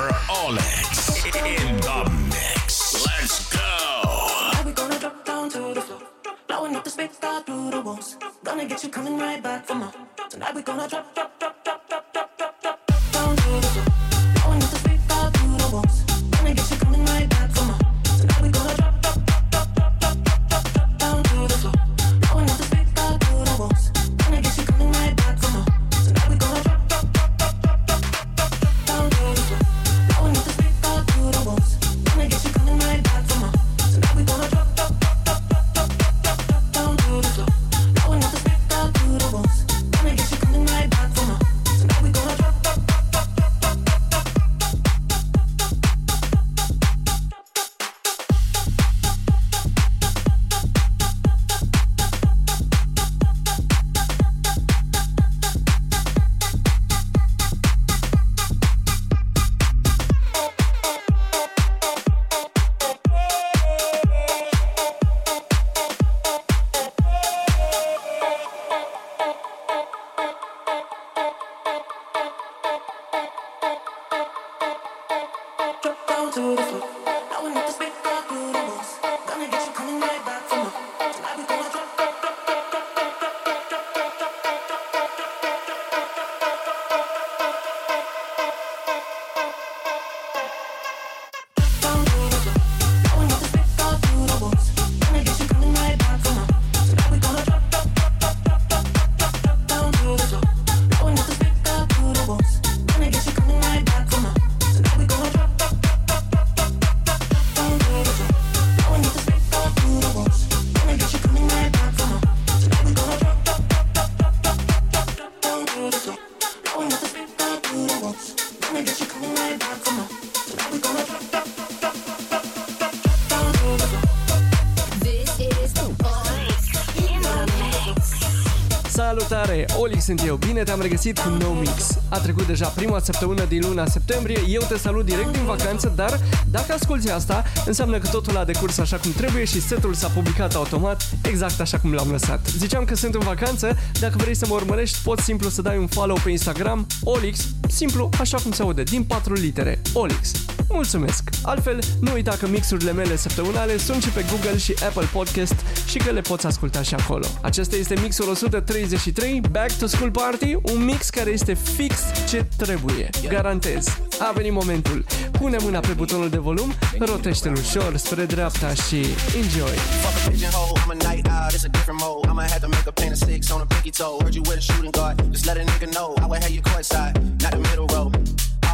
Jennifer OLiX in the mix. Let's go. Now we gonna drop down to the floor. Blowing up the space speakers through the walls. Gonna get you coming right back for more. Tonight we gonna drop, drop, sunt eu, bine te-am regăsit cu No Mix. A trecut deja prima săptămână din luna septembrie, eu te salut direct din vacanță, dar dacă asculti asta, înseamnă că totul a decurs așa cum trebuie și setul s-a publicat automat, exact așa cum l-am lăsat. Ziceam că sunt în vacanță, dacă vrei să mă urmărești, poți simplu să dai un follow pe Instagram, Olix, simplu, așa cum se aude, din patru litere, Olix. Mulțumesc! Altfel, nu uita că mixurile mele săptămânale sunt și pe Google și Apple Podcast și că le poți asculta și acolo. Acesta este mixul 133, Back to School Party, un mix care este fix ce trebuie. Garantez! A venit momentul! Pune mâna pe butonul de volum, rotește-l ușor spre dreapta și enjoy! Not the middle row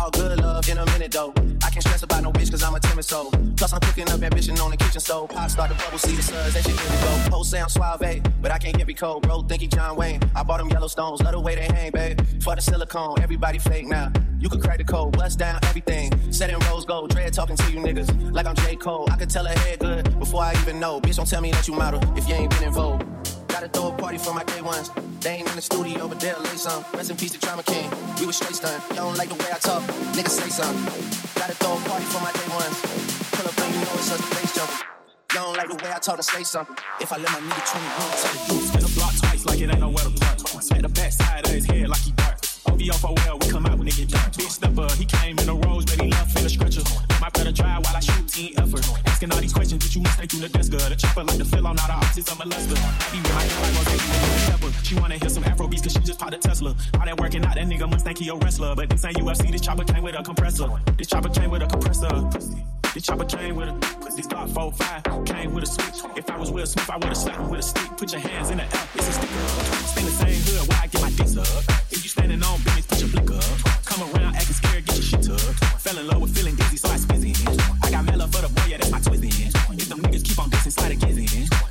All good love in a minute though. I can't stress about no bitch cause I'm a timid soul. Plus I'm cooking up ambition on the kitchen stove. Pop start the bubble, see the suds, that shit to go. Whole sound suave, but I can't get me cold, bro. Think he John Wayne. I bought them Yellowstones, love the way they hang, babe. For the silicone, everybody fake now. You can crack the code, bust down everything. Set in rose gold, dread talking to you niggas. Like I'm J. Cole, I could tell her head good before I even know. Bitch, don't tell me that you model if you ain't been in vogue. Gotta throw a party for my day ones. They ain't in the studio, but they'll lay some. Rest in peace to Drama King. We was straight stunned. Y'all don't like the way I talk. Niggas say something. Gotta throw a party for my day ones. Pull up and you know it's us, bass jumping. Y'all don't like the way I talk to say something. If I let my nigga 21 tell the youth. Spin block twice like it ain't nowhere to park. Smack the back side of his head like he dark. OVO for well, we come out when it get dark. Big stepper, he came in a rose, but he left in a stretcher. My brother drive while I shoot team effort. Asking all these questions, that you must stay through the desk. The chopper like to fill on all the options, I'm a luster. I be with my girl, I gon' take you pepper. She wanna hear some Afro beats, cause she just popped a Tesla. All that working out, that nigga must think he a wrestler. But this ain't UFC, this chopper came with a compressor. This chopper came with a compressor. This chopper came with a this Glock 45 came with a switch. If I was Will Smith, I would've slapped him with a stick. Put your hands in the air, it's a sticker. Stay in the same hood where I get my dicks up. If you standing on business, put your blick up. Come around acting scared, shit tucked. Fell in love with feeling dizzy, so I spizz in. I got mellow for the boy, yeah, that's my twist. If them niggas keep on dissing, slide a kids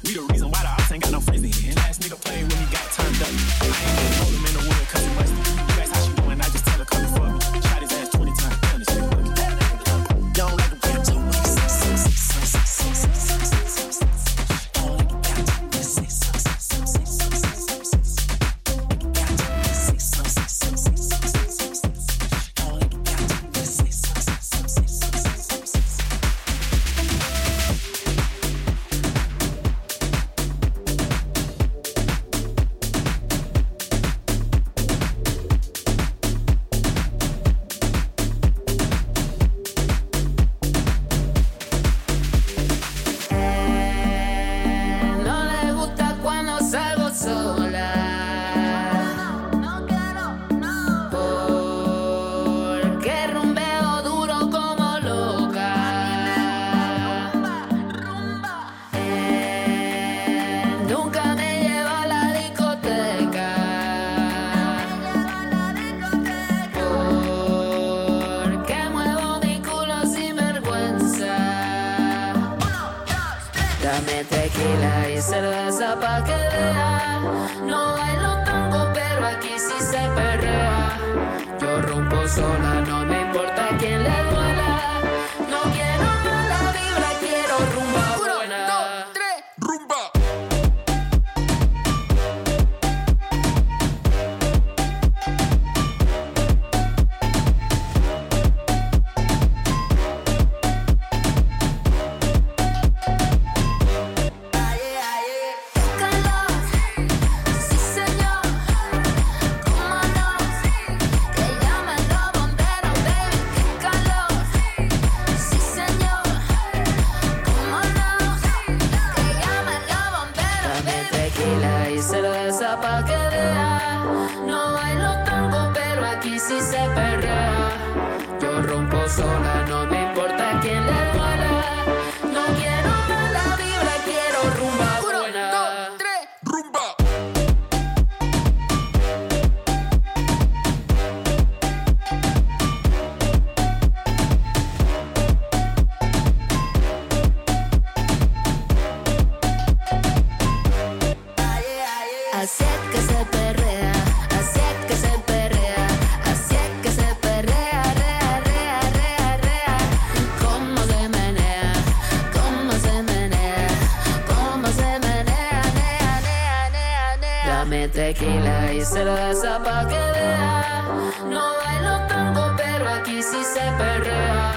tequila y cerveza pa' que vea. No bailo tango, pero aquí sí se perrea.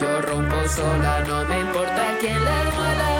Yo rompo sola, no me importa quién le duela.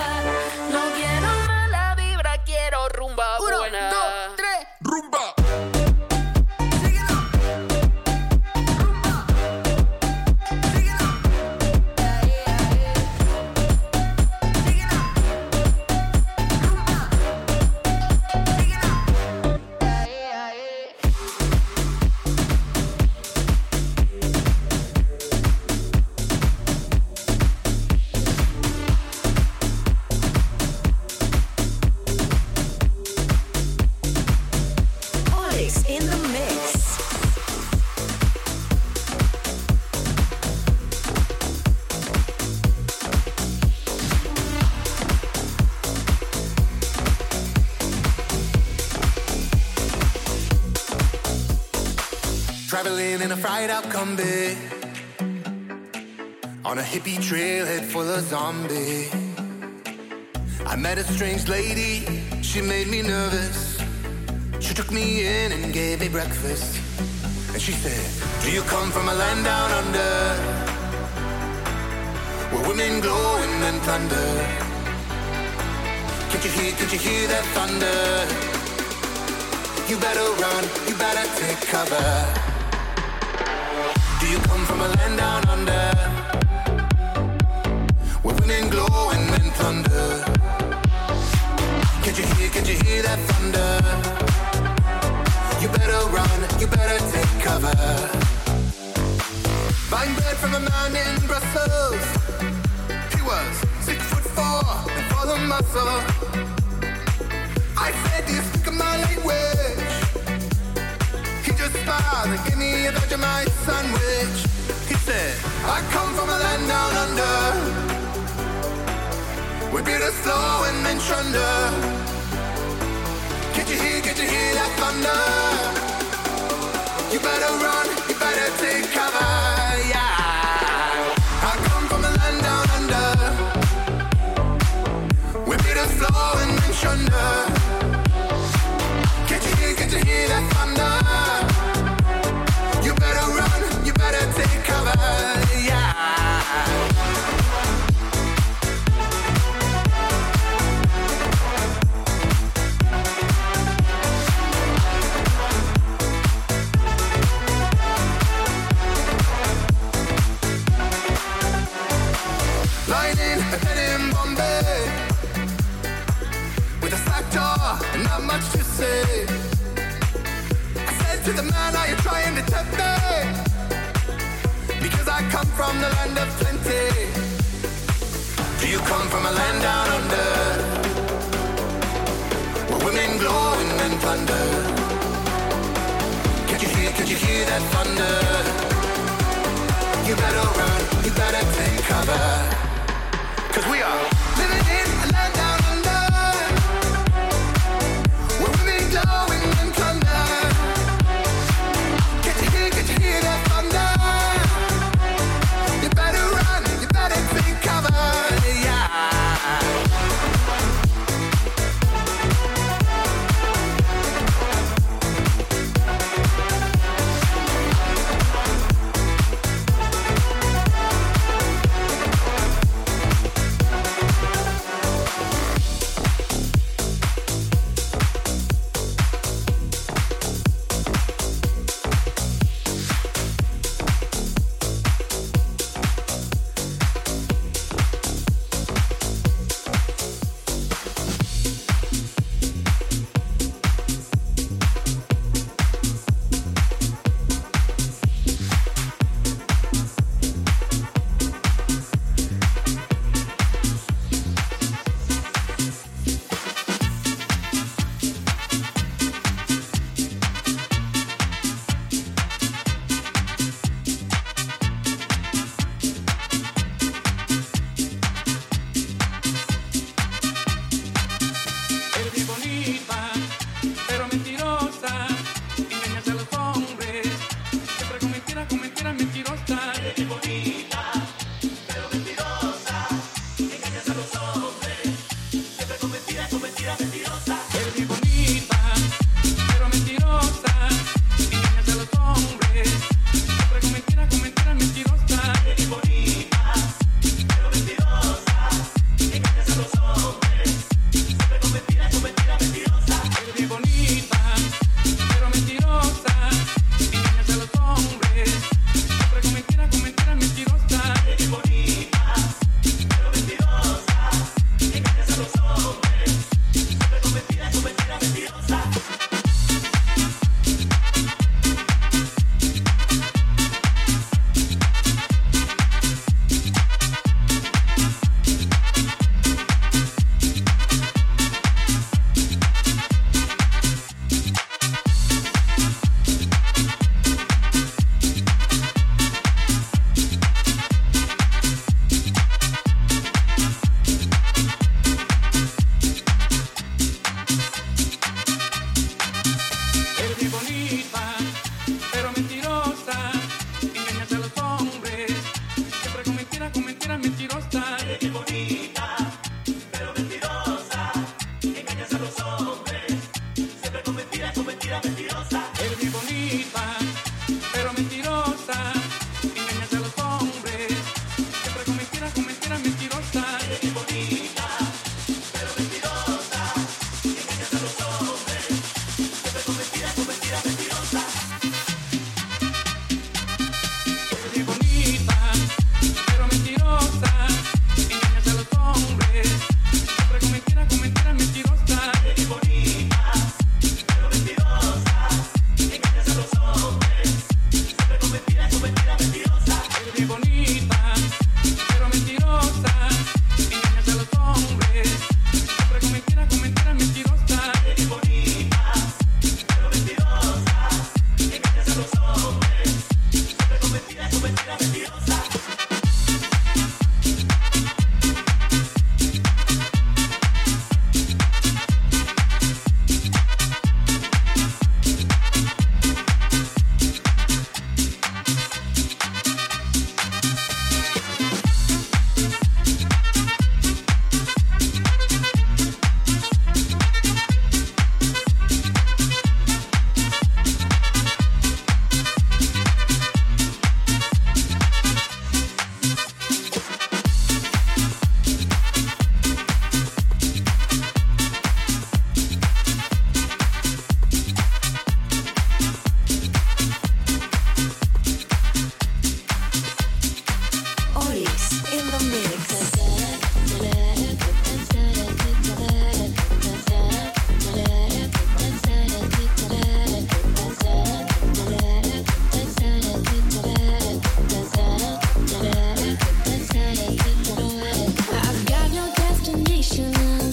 A fried out Kombi On a hippie trailhead full of zombies. I met a strange lady, she made me nervous. She took me in and gave me breakfast. And she said, do you come from a land down under? Where women glow and thunder. Can't you hear, can't you hear that thunder? You better run, you better take cover you come from a land down under? Where women glow and men plunder. Can't you hear, can't you hear that thunder? You better run, you better take cover. Buying bread from a man in Brussels. He was six foot four and full of muscle. I said, do you speak my language? Smiled and gave me a Vegemite sandwich. He said, I come from a land down under. We beer is slow and men shunder. Can't you hear, can't you hear that the land of plenty. Do you come from a land down under? Where women glow and men plunder. Can't you hear, can't you hear that thunder? You better run,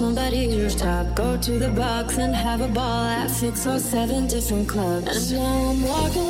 somebody's top. Go to the box and have a ball at six or seven different clubs. And now I'm walking.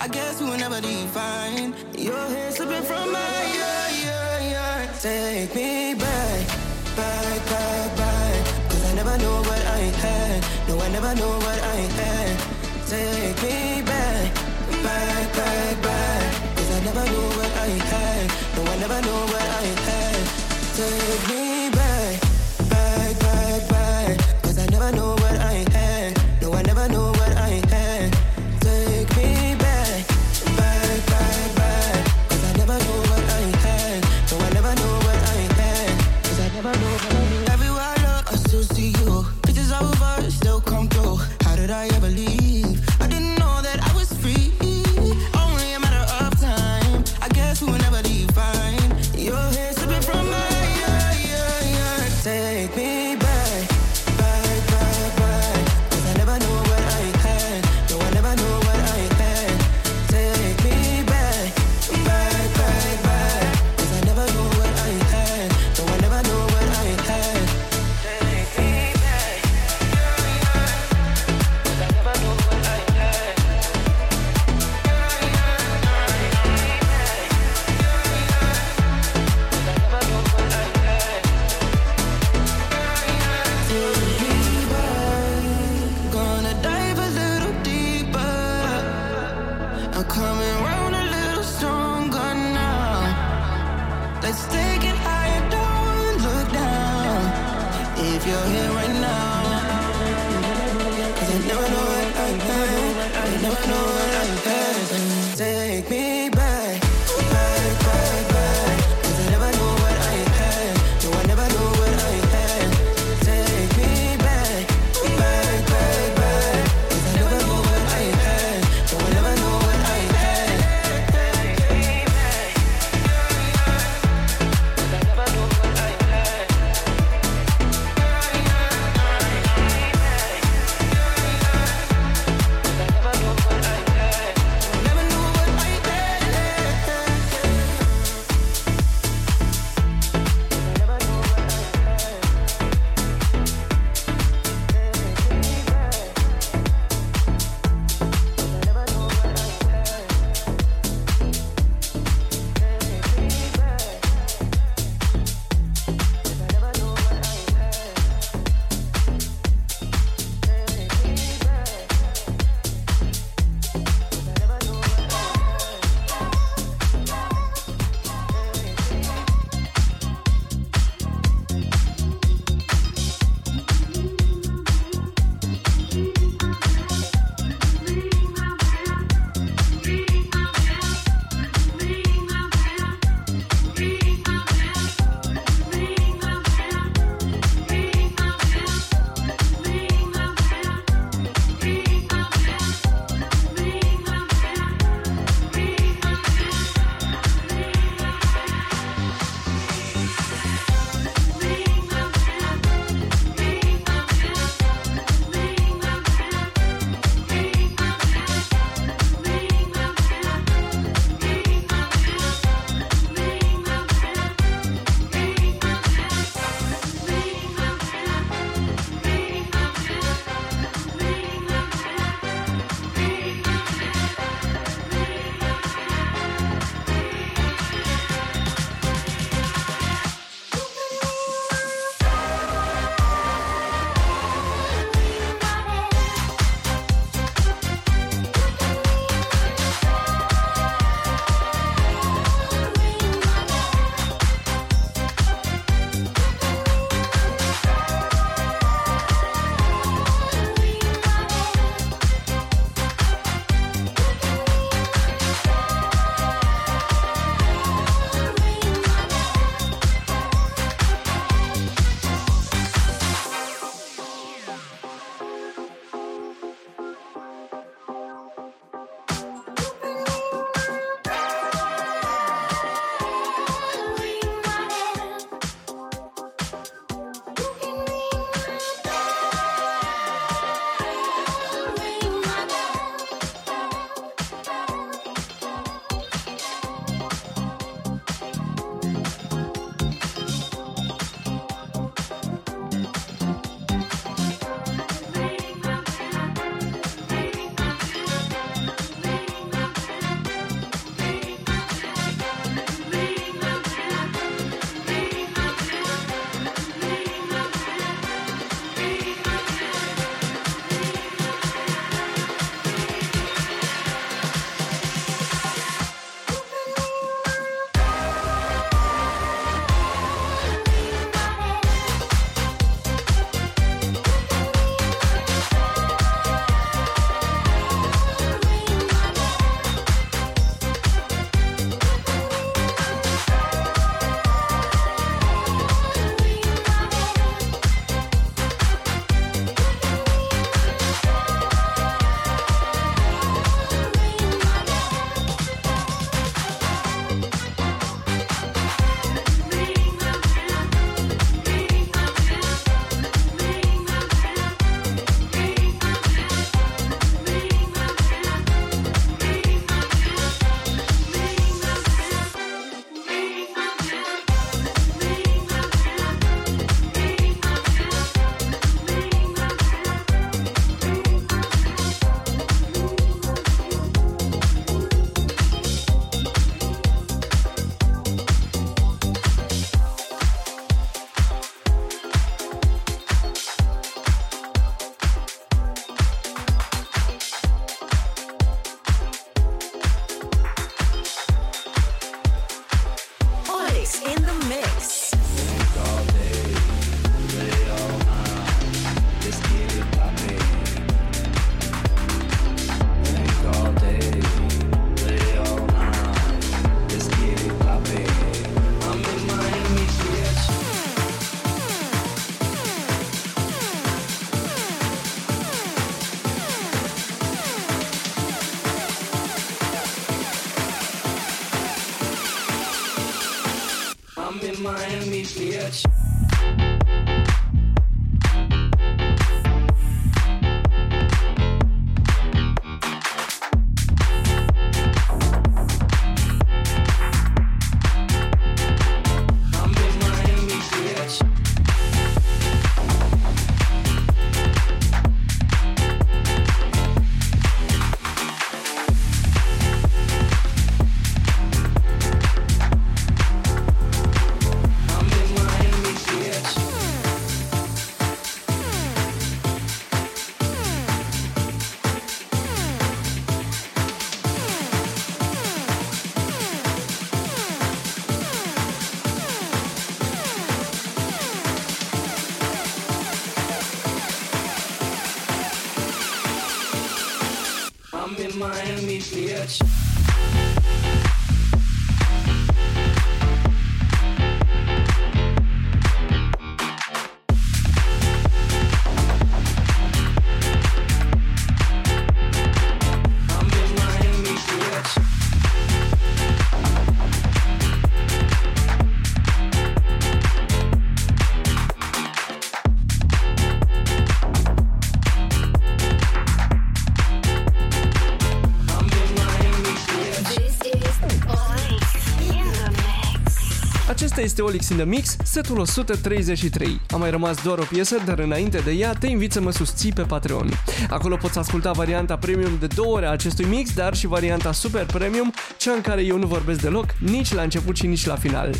I guess we will never define. Your hair slipping from my Yeah, yeah, yeah. Take me back, back, back, back. Cause I never know what I had. No, I never know what in Miami, bitch. Este Olix in the Mix, setul 133. A mai rămas doar o piesă, dar înainte de ea te invit să mă susții pe Patreon. Acolo poți asculta varianta premium de două ore a acestui mix, dar și varianta super premium, cea în care eu nu vorbesc deloc, nici la început și nici la final.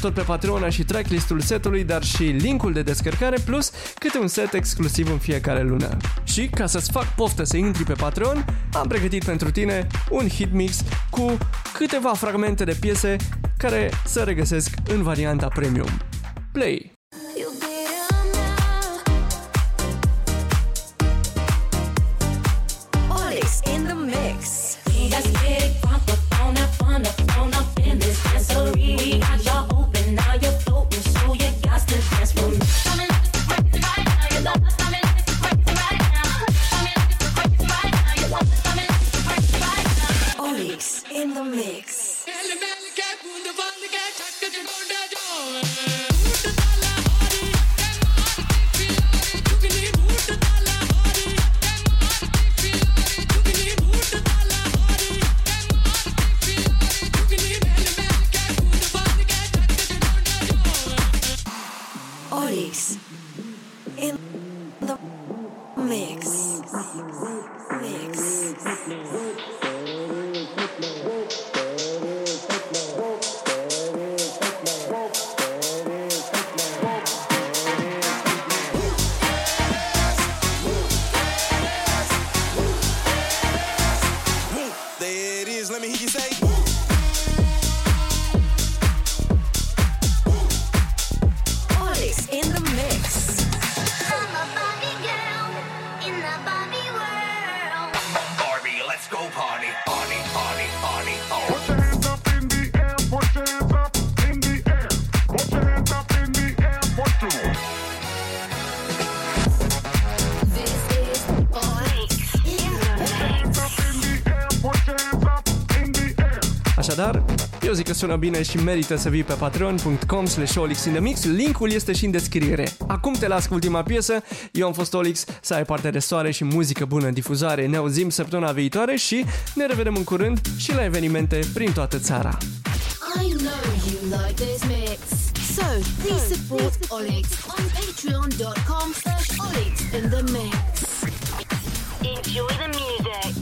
Tot pe Patreon ai și tracklistul setului, dar și linkul de descărcare, plus câte un set exclusiv în fiecare lună. Și ca să-ți fac poftă să intri pe Patreon, am pregătit pentru tine un hit mix cu câteva fragmente de piese care se regăsesc în varianta premium. Play! Așadar, eu zic că sună bine și merită să vii pe patreon.com slash Olix in the Mix. Linkul este și în descriere. Acum te las cu ultima piesă. Eu am fost Olix, să ai parte de soare și muzică bună în difuzare. Ne auzim săptămâna viitoare și ne revedem în curând și la evenimente prin toată țara. I know you like this mix. So please support Olix on patreon.com slash Olix in the mix. Enjoy the music.